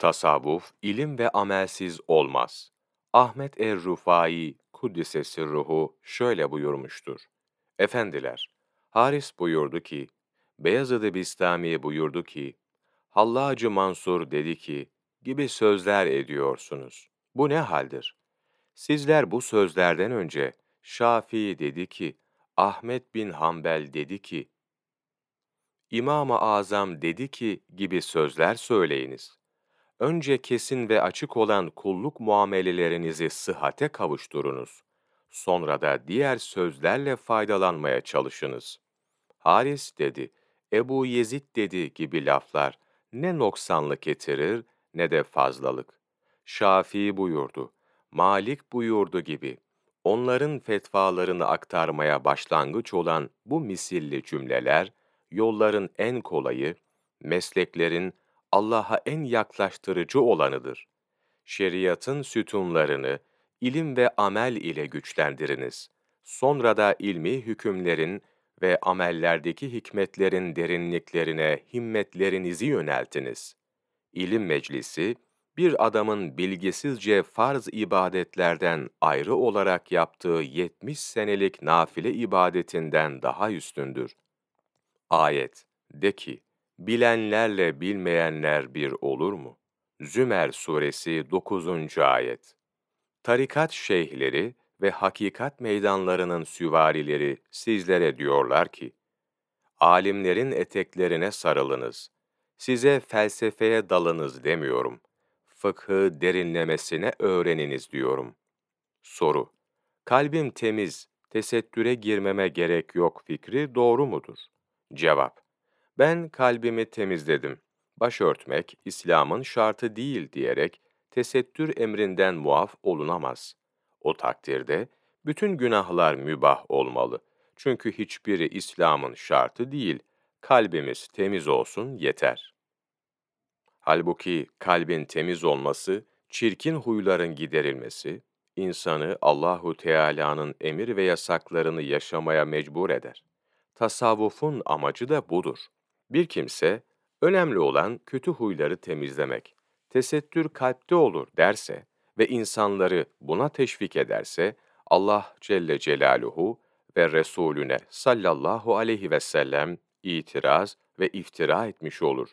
Tasavvuf, ilim ve amelsiz olmaz. Ahmet er-Rufai Kuddise Sirruhu şöyle buyurmuştur. Efendiler, Haris buyurdu ki, Beyazıd-ı Bistami buyurdu ki, Hallacı Mansur dedi ki, gibi sözler ediyorsunuz. Bu ne haldir? Sizler bu sözlerden önce Şafii dedi ki, Ahmet bin Hanbel dedi ki, İmam-ı Azam dedi ki gibi sözler söyleyiniz. Önce kesin ve açık olan kulluk muamelelerinizi sıhhate kavuşturunuz. Sonra da diğer sözlerle faydalanmaya çalışınız. Haris dedi, Ebu Yezid dedi gibi laflar ne noksanlık getirir ne de fazlalık. Şafii buyurdu, Malik buyurdu gibi. Onların fetvalarını aktarmaya başlangıç olan bu misilli cümleler, yolların en kolayı, mesleklerin Allah'a en yaklaştırıcı olanıdır. Şeriatın sütunlarını ilim ve amel ile güçlendiriniz. Sonra da ilmi hükümlerin ve amellerdeki hikmetlerin derinliklerine himmetlerinizi yöneltiniz. İlim meclisi, bir adamın bilgisizce farz ibadetlerden ayrı olarak yaptığı 70 senelik nafile ibadetinden daha üstündür. Ayet, de ki, bilenlerle bilmeyenler bir olur mu? Zümer suresi 9. ayet. Tarikat şeyhleri ve hakikat meydanlarının süvarileri sizlere diyorlar ki, alimlerin eteklerine sarılınız. Size felsefeye dalınız demiyorum. Fıkhı derinlemesine öğreniniz diyorum. Soru, kalbim temiz, tesettüre girmeme gerek yok fikri doğru mudur? Cevap, ben kalbimi temizledim. Başörtmek, İslam'ın şartı değil diyerek tesettür emrinden muaf olunamaz. O takdirde bütün günahlar mübah olmalı. Çünkü hiçbiri İslam'ın şartı değil. Kalbimiz temiz olsun yeter. Halbuki kalbin temiz olması, çirkin huyların giderilmesi, insanı Allahu Teala'nın emir ve yasaklarını yaşamaya mecbur eder. Tasavvufun amacı da budur. Bir kimse, önemli olan kötü huyları temizlemek, tesettür kalpte olur derse ve insanları buna teşvik ederse, Allah Celle Celaluhu ve Resulüne sallallahu aleyhi ve sellem itiraz ve iftira etmiş olur.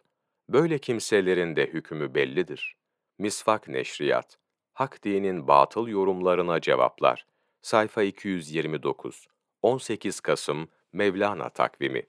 Böyle kimselerin de hükmü bellidir. Misvak Neşriyat, Hak dinin batıl yorumlarına cevaplar. Sayfa 229, 18 Kasım Mevlana takvimi